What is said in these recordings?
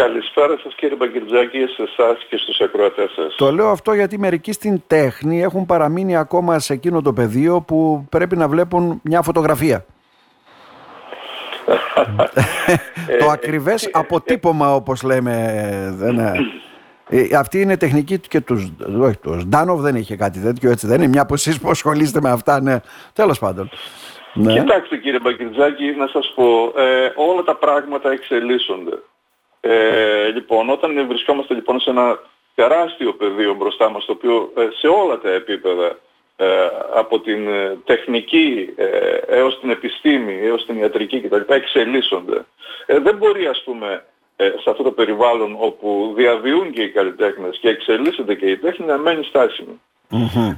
Καλησπέρα σας κύριε Μπαγκυρτζάκη, σε εσάς και στους ακροατές σας. Το λέω αυτό γιατί μερικοί στην τέχνη έχουν παραμείνει ακόμα σε εκείνο το πεδίο που πρέπει να βλέπουν μια φωτογραφία. το ακριβές αποτύπωμα όπως λέμε. Δεν είναι. Ε, αυτή είναι τεχνική και του. Όχι, τους Σντάνοβ δεν είχε κάτι τέτοιο έτσι. Δεν είναι μια που εσείς που ασχολείστε με αυτά. Ναι. Τέλος πάντων. Ναι. Κοιτάξτε κύριε Μπαγκριτζάκη, να σας πω, ε, όλα τα πράγματα εξελίσσονται. Ε, λοιπόν, όταν βρισκόμαστε λοιπόν σε ένα τεράστιο πεδίο μπροστά μας, το οποίο ε, σε όλα τα επίπεδα, ε, από την ε, τεχνική έως την επιστήμη, έως την ιατρική κτλ. εξελίσσονται. δεν μπορεί ας πούμε σε αυτό το περιβάλλον όπου διαβιούν και οι καλλιτέχνες και εξελίσσονται και η τέχνη να μένει στάσιμη.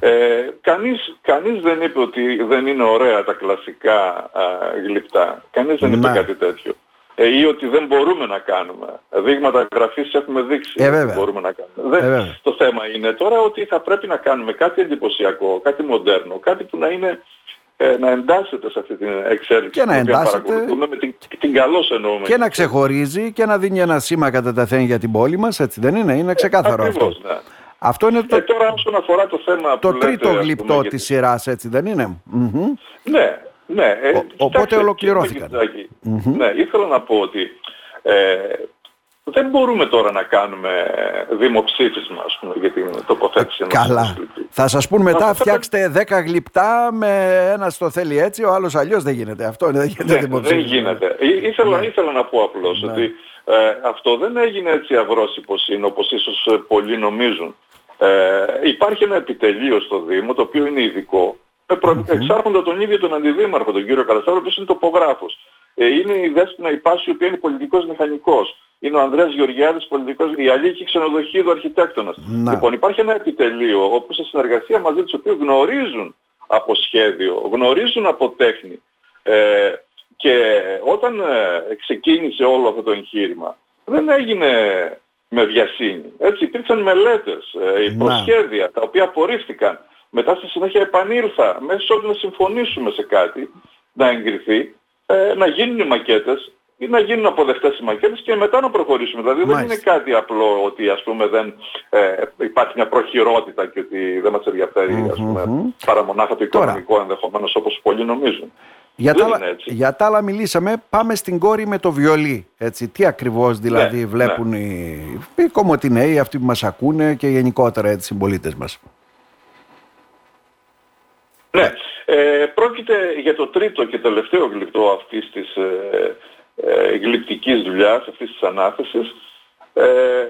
Ε, κανείς, κανείς δεν είπε ότι δεν είναι ωραία τα κλασικά α, γλυπτά. Κανείς δεν είπε ναι. κάτι τέτοιο. Ε, ή ότι δεν μπορούμε να κάνουμε. Δείγματα γραφής έχουμε δείξει ε, ότι μπορούμε να κάνουμε. Ε, το θέμα είναι τώρα ότι θα πρέπει να κάνουμε κάτι εντυπωσιακό, κάτι μοντέρνο, κάτι που να είναι ε, να εντάσσεται σε αυτή την εξέλιξη και να εντάσσεται με την, την καλώς εννοούμε. Και να ξεχωρίζει και να δίνει ένα σήμα κατά τα για την πόλη μας, έτσι δεν είναι, είναι ξεκάθαρο αυτό. Ναι. Αυτό είναι το... Ε, τώρα όσον αφορά το θέμα το τρίτο λέτε, γλυπτό πούμε, της σειράς, έτσι δεν είναι; Ναι, ναι. Ε, Ο, οπότε ολοκληρώθηκαν. Ναι, ήθελα να πω ότι ε, δεν μπορούμε τώρα να κάνουμε δημοψήφισμα ας πούμε, για την τοποθέτηση ενός Καλά. Θα σας πούν μετά φτιάξτε 10 γλυπτά με ένας το θέλει έτσι, ο άλλος αλλιώς δεν γίνεται. Αυτό είναι, δεν γίνεται ναι, δημοψήφισμα. Δεν γίνεται. Ήθελα, ναι. ήθελα να πω απλώς ναι. ότι ε, αυτό δεν έγινε έτσι αυρός υποσύνη όπως ίσως πολλοί νομίζουν. Ε, υπάρχει ένα επιτελείο στο Δήμο το οποίο είναι ειδικό με προ... εξάρχοντα τον ίδιο τον αντιδήμαρχο, τον κύριο Καλαστάρο, ο οποίος είναι τοπογράφος. Ε, είναι η Δέσποινα Υπάση, η οποία είναι πολιτικός μηχανικός. Είναι ο Ανδρέας Γεωργιάδης, πολιτικός, η Αλίκη Ξενοδοχείδου Αρχιτέκτονας. Λοιπόν, υπάρχει ένα επιτελείο όπου σε συνεργασία μαζί τους, οποίοι γνωρίζουν από σχέδιο, γνωρίζουν από τέχνη. Ε, και όταν ε, ξεκίνησε όλο αυτό το εγχείρημα, δεν έγινε με βιασύνη. Έτσι υπήρξαν μελέτες, ε, προσχέδια, τα οποία απορρίφθηκαν. Μετά στη συνέχεια επανήλθα μέσω να συμφωνήσουμε σε κάτι, να εγκριθεί, ε, να γίνουν οι μακέτες ή να γίνουν αποδεκτές οι μακέτες και μετά να προχωρήσουμε. Δηλαδή δεν είναι κάτι απλό ότι ας πούμε δεν ε, υπάρχει μια προχειρότητα και ότι δεν μας ενδιαφέρει ας πούμε, παρά μονάχα το οικονομικό Τώρα. ενδεχομένως όπως πολλοί νομίζουν. Για τα, για τα άλλα μιλήσαμε, πάμε στην κόρη με το βιολί. Έτσι. Τι ακριβώς δηλαδή ναι, βλέπουν ναι. οι, οι κομμωτινέοι, αυτοί που μας ακούνε και γενικότερα έτσι, οι συμπολίτες μας. Ναι, ε, πρόκειται για το τρίτο και τελευταίο γλυπτό αυτής της ε, ε, γλυπτικής δουλειάς, αυτής της ανάθεσης. Ε,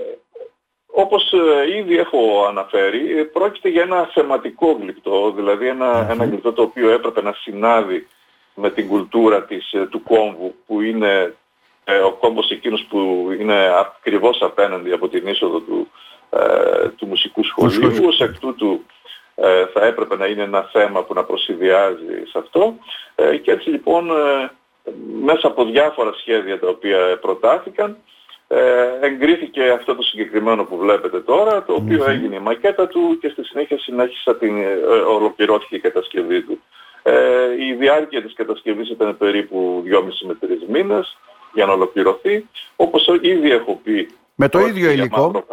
όπως ε, ήδη έχω αναφέρει, ε, πρόκειται για ένα θεματικό γλυπτό, δηλαδή ένα, ένα γλυπτό το οποίο έπρεπε να συνάδει με την κουλτούρα της, ε, του κόμβου που είναι ε, ο κόμβος εκείνος που είναι ακριβώς απέναντι από την είσοδο του, ε, του μουσικού σχολείου. Ως εκ τούτου ε, θα έπρεπε να είναι ένα θέμα που να προσυδειάζει σε αυτό. Ε, και έτσι λοιπόν μέσα από διάφορα σχέδια τα οποία προτάθηκαν εγκρίθηκε αυτό το συγκεκριμένο που βλέπετε τώρα, το οποιο έγινε η μακέτα του και στη συνέχεια συνέχισα την, ολοκληρώθηκε η κατασκευή του. Ε, η διάρκεια της κατασκευής ήταν περίπου 2,5 με 3 μήνες για να ολοκληρωθεί. Όπως ήδη έχω πει... Με το ίδιο υλικό.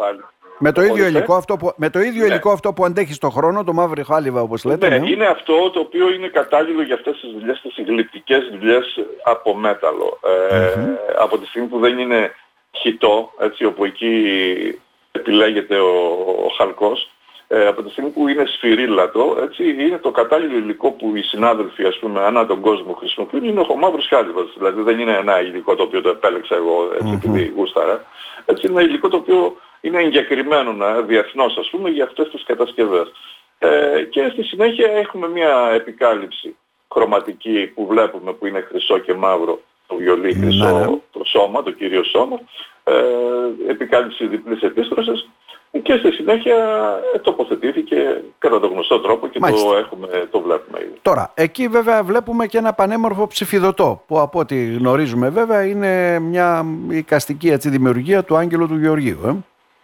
Με το, ίδιο υλικό, αυτό που, με το ίδιο ναι. υλικό αυτό που αντέχει στον χρόνο, το μαύρο χάλιβα όπως λέτε. Ναι, ναι, είναι αυτό το οποίο είναι κατάλληλο για αυτές τις δουλειές, τις γλυπτικές δουλειές από μέταλλο. Ε, Από τη στιγμή που δεν είναι χιτό, έτσι, όπου εκεί επιλέγεται ο, ο χαλκός, ε, από τη στιγμή που είναι σφυρίλατο, έτσι, είναι το κατάλληλο υλικό που οι συνάδελφοι, ας πούμε, ανά τον κόσμο χρησιμοποιούν, είναι ο μαύρος χάλιβας. Δηλαδή δεν είναι ένα υλικό το οποίο το επέλεξα εγώ, έτσι, mm-hmm. επειδή γούσταρα. Έτσι, είναι ένα υλικό το οποίο είναι εγκεκριμένο να, διεθνώς, ας πούμε, για αυτές τις κατασκευές. Ε, και στη συνέχεια έχουμε μια επικάλυψη χρωματική που βλέπουμε που είναι χρυσό και μαύρο το βιολί ναι, χρυσό ναι. το σώμα, το κύριο σώμα, ε, επικάλυψη διπλής επίστρωσης και στη συνέχεια ε, τοποθετήθηκε κατά τον γνωστό τρόπο και το, έχουμε, το βλέπουμε ήδη. Τώρα, εκεί βέβαια βλέπουμε και ένα πανέμορφο ψηφιδωτό που από ό,τι γνωρίζουμε βέβαια είναι μια οικαστική έτσι, δημιουργία του Άγγελου του Γεωργίου. Ε;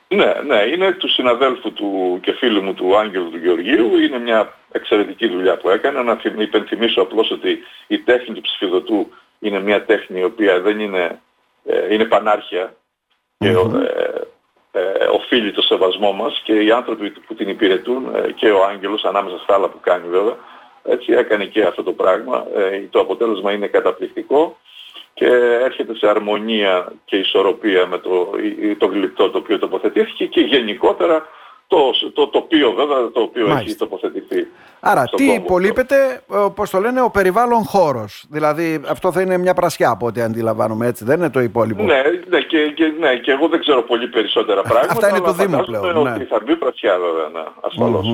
Ναι, ναι, είναι του συναδέλφου του και φίλου μου του Άγγελου του Γεωργίου. Είναι μια εξαιρετική δουλειά που έκανε. Να υπενθυμίσω απλώς ότι η τέχνη του ψηφιδωτού είναι μια τέχνη η οποία δεν είναι, ε, είναι πανάρχια και ε, οφείλει το σεβασμό μας και οι άνθρωποι που την υπηρετούν ε, και ο Άγγελος ανάμεσα στα άλλα που κάνει βέβαια έτσι έκανε και αυτό το πράγμα. Ε, το αποτέλεσμα είναι καταπληκτικό και έρχεται σε αρμονία και ισορροπία με το, το γλυπτό το οποίο τοποθετήθηκε και γενικότερα το, το τοπίο βέβαια το οποίο Μάλιστα. έχει τοποθετηθεί. Άρα τι υπολείπεται, όπως το λένε, ο περιβάλλον χώρος. Δηλαδή αυτό θα είναι μια πρασιά από ό,τι αντιλαμβάνομαι έτσι, δεν είναι το υπόλοιπο; Ναι, ναι, και, και, ναι, και εγώ δεν ξέρω πολύ περισσότερα πράγματα. Αυτά είναι το Δήμο πλέον. Ναι. Ότι θα μπει πρασιά βέβαια, ναι, ασφαλως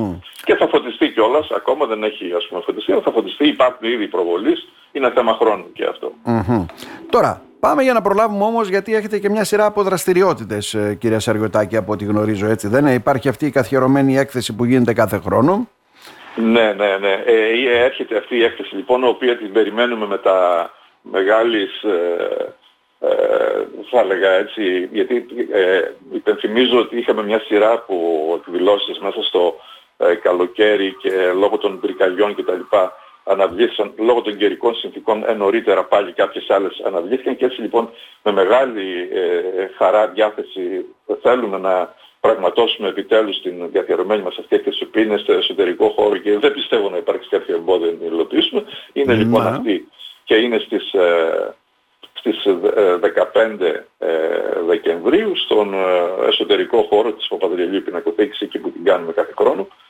Και θα φωτιστεί κιόλας, ακόμα δεν έχει ας πούμε φωτιστεί, αλλά θα φωτιστεί, υπάρχουν ήδη προβολής, είναι θέμα χρόνου και αυτό. Τώρα, Πάμε για να προλάβουμε όμως γιατί έχετε και μια σειρά από δραστηριότητες ε, κυρία Σαριωτάκη από ό,τι γνωρίζω έτσι δεν είναι; Υπάρχει αυτή η καθιερωμένη έκθεση που γίνεται κάθε χρόνο; Ναι, ναι, ναι. Ε, ε έρχεται αυτή η έκθεση λοιπόν, η οποία την περιμένουμε με τα μεγάλης, ε, ε, θα έλεγα έτσι, γιατί ε, υπενθυμίζω ότι είχαμε μια σειρά από εκδηλώσεις μέσα στο καλοκαίρι και λόγω των πυρκαγιών κτλ αναβλήθησαν λόγω των καιρικών συνθήκων ε, νωρίτερα πάλι κάποιες άλλες αναβλήθηκαν. Και έτσι λοιπόν με μεγάλη ε, χαρά διάθεση θέλουμε να πραγματώσουμε επιτέλους την διαθερωμένη μας αυτή έκθεση που είναι στο εσωτερικό χώρο και δεν πιστεύω να υπάρξει κάποιο εμπόδιο να την υλοποιήσουμε. Είναι λοιπόν αυτή και είναι στις, ε, στις 15 ε, Δεκεμβρίου στον εσωτερικό χώρο της Παπαδριελίου Πινακοθήκης εκεί που την κάνουμε κάθε χρόνο. ε,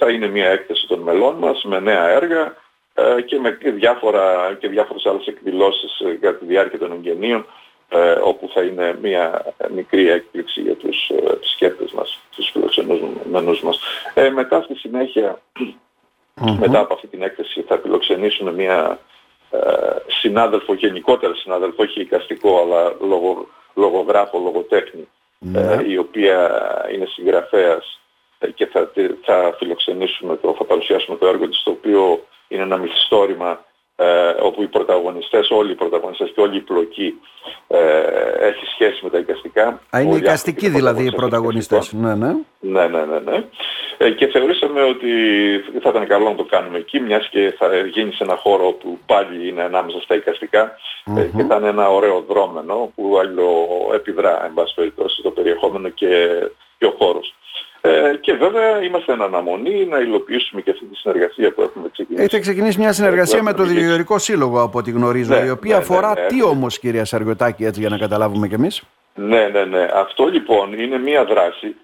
θα είναι μια έκθεση των μελών μας με νέα έργα ε, και με διάφορα, και διάφορες άλλες εκδηλώσεις ε, για τη διάρκεια των εγγενείων όπου θα είναι μια μικρή έκπληξη για τους επισκέπτες μας, τους φιλοξενούμενους μας. μετά στη συνεχεια μετά από αυτή την έκθεση θα φιλοξενήσουν μια συνάδελφο, γενικότερα συνάδελφο, όχι εικαστικό αλλά λογο, λογογράφο, λογοτέχνη, ναι. η οποία είναι συγγραφέας και θα, θα φιλοξενήσουμε το, θα παρουσιάσουμε το έργο της το οποίο είναι ένα μυθιστόρημα ε, όπου οι πρωταγωνιστές, όλοι οι πρωταγωνιστές και όλη η πλοκή ε, έχει σχέση με τα εικαστικά. Α, είναι εικαστικοί δηλαδή οι πρωταγωνιστές. Ναι, ναι. Ναι, ναι, ναι. ναι. Ε, και θεωρήσαμε ότι θα ήταν καλό να το κάνουμε εκεί, μιας και θα γίνει σε ένα χώρο που πάλι είναι ανάμεσα στα εικαστικά ε, και θα είναι ένα ωραίο δρόμενο που άλλο επιδρά, εν πάση περιπτώσει, το περιεχόμενο και, και ο χώρος. Ε, και βέβαια είμαστε εν αναμονή να υλοποιήσουμε και αυτή τη συνεργασία που έχουμε ξεκινήσει. Έχετε ξεκινήσει μια συνεργασία με το Διογειορικό Σύλλογο από ό,τι γνωρίζω, ναι, η οποία ναι, αφορά ναι, ναι. τι όμως κυρία Σαργοτάκη έτσι για να καταλάβουμε κι εμείς; Ναι, ναι, ναι. Αυτό λοιπόν είναι μια δράση,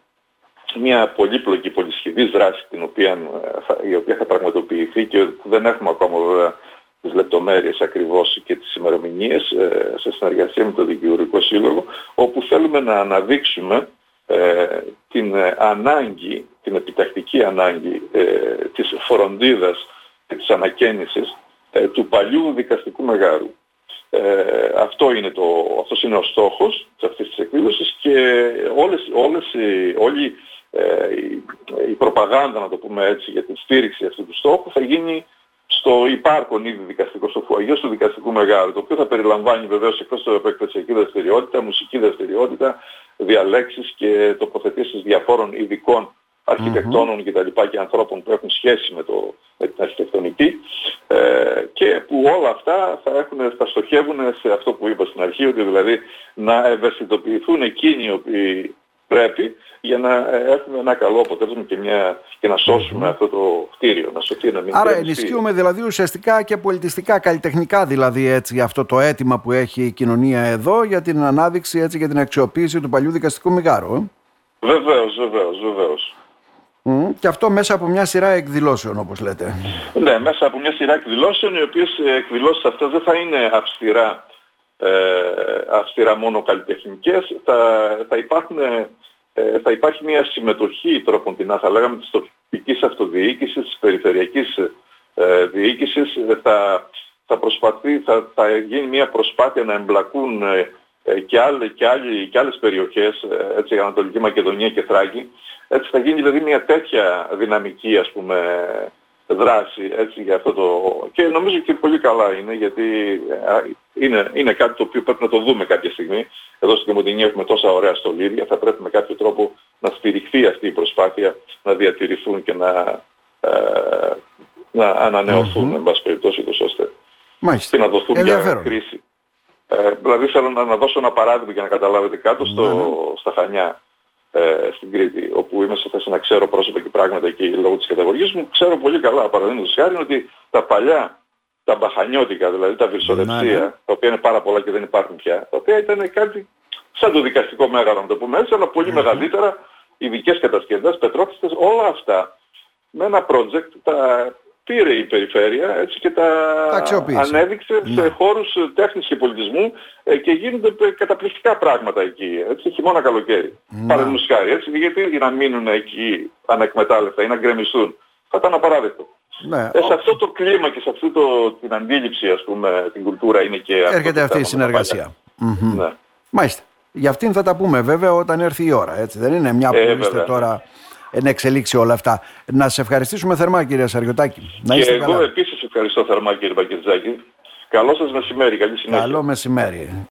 μια πολύπλοκη, πολυσχηδής δράση την οποία, η οποία θα πραγματοποιηθεί και δεν έχουμε ακόμα βέβαια τις λεπτομέρειες ακριβώς και τις ημερομηνίες ε, σε συνεργασία με το Δικηγορικό Σύλλογο όπου θέλουμε να αναδείξουμε ε, την ε, ανάγκη, την επιτακτική ανάγκη ε, της φροντίδας και της ανακαίνησης ε, του παλιού δικαστικού μεγάρου. Ε, αυτό είναι το, αυτός είναι ο στόχος της αυτής της εκδήλωσης και όλες, όλες, όλη η, η προπαγάνδα, να το πούμε έτσι, για την στήριξη αυτού του στόχου θα γίνει στο υπάρχον ήδη δικαστικό, στο φουαγείο του δικαστικού μεγάρου, το οποίο θα περιλαμβάνει βεβαίως εκτός από εκπαιδευτική δραστηριότητα, μουσική δραστηριότητα, διαλέξεις και τοποθετήσεις διαφόρων ειδικών αρχιτεκτόνων mm-hmm. κτλ. και ανθρώπων που έχουν σχέση με, το, με την αρχιτεκτονική ε, και που όλα αυτά θα, έχουν, θα στοχεύουν σε αυτό που είπα στην αρχή, ότι δηλαδή να ευαισθητοποιηθούν εκείνοι οι οποίοι πρέπει για να ε, έχουμε ένα καλό αποτέλεσμα και, μια, και να σώσουμε αυτό το κτίριο, να σωθεί να μην Άρα ενισχύουμε δηλαδή ουσιαστικά και πολιτιστικά, καλλιτεχνικά δηλαδή έτσι αυτό το αίτημα που έχει η κοινωνία εδώ για την ανάδειξη έτσι για την αξιοποίηση του παλιού δικαστικού μηγάρου. Ε. Βεβαίως, βεβαίως, βεβαίως. Mm, και αυτό μέσα από μια σειρά εκδηλώσεων όπως λέτε. Ναι, μέσα από μια σειρά εκδηλώσεων οι οποίες ε, εκδηλώσεις αυτές δεν θα είναι αυστηρά ε, αυστηρά μόνο καλλιτεχνικές, θα, θα, υπάρχουν, ε, θα υπάρχει μια συμμετοχή τρόποντινά, θα λέγαμε, της τοπικής αυτοδιοίκησης, της περιφερειακής ε, διοίκησης, θα, θα, προσπαθεί, θα, θα γίνει μια προσπάθεια να εμπλακούν ε, ε και, άλλοι, και, άλλοι, και άλλες περιοχές, ε, έτσι, Ανατολική Μακεδονία και Θράκη. Έτσι θα γίνει δηλαδή μια τέτοια δυναμική, ας πούμε, δράση έτσι, για αυτό το... Και νομίζω και πολύ καλά είναι γιατί είναι, είναι κάτι το οποίο πρέπει να το δούμε κάποια στιγμή. Εδώ στην Κομωτινή έχουμε τόσα ωραία στολίδια, θα πρέπει με κάποιο τρόπο να στηριχθεί αυτή η προσπάθεια, να διατηρηθούν και να, ε, να ανανεωθούν, mm-hmm. εν πάση περιπτώσει, ώστε Μάλιστα. και να δοθούν για χρήση. Ε, δηλαδή θέλω να, να, δώσω ένα παράδειγμα για να καταλάβετε κάτω στο, ναι, ναι. στα Χανιά ε, στην Κρήτη, όπου είμαι σε θέση να ξέρω πρόσωπα και πράγματα εκεί λόγω της καταγωγής μου, ξέρω πολύ καλά, παραδείγματος χάρη, ότι τα παλιά, τα μπαχανιώτικα, δηλαδή τα βυρσοδεψία, ναι, ναι. τα οποία είναι πάρα πολλά και δεν υπάρχουν πια, τα οποία ήταν κάτι σαν το δικαστικό μέγαρο να το πούμε έτσι, αλλά πολύ μεγαλύτερα, ειδικές κατασκευές, πετρόφιστες, όλα αυτά με ένα project τα πήρε η περιφέρεια έτσι, και τα ανέδειξε σε ναι. χώρους τέχνης και πολιτισμού ε, και γίνονται καταπληκτικά πράγματα εκεί, έτσι, χειμώνα καλοκαίρι. Ναι. Παραδείγματος χάρη, έτσι, γιατί να μείνουν εκεί ανεκμετάλλευτα ή να γκρεμιστούν. Θα ήταν απαράδεκτο. Ναι. Ε, σε αυτό το κλίμα και σε αυτή το, την αντίληψη, ας πούμε, την κουλτούρα είναι και... Έρχεται αυτή η συνεργασία. Ναι. Μάλιστα. Για αυτήν θα τα πούμε βέβαια όταν έρθει η ώρα, έτσι. Δεν είναι μια ε, που είστε τώρα να εξελίξει όλα αυτά. Να σε ευχαριστήσουμε θερμά κύριε Σαριωτάκη. Να είστε και εγώ επίσης ευχαριστώ θερμά κύριε Πακετζάκη. Καλό σας μεσημέρι, καλή συνέχεια. Καλό μεσημέρι.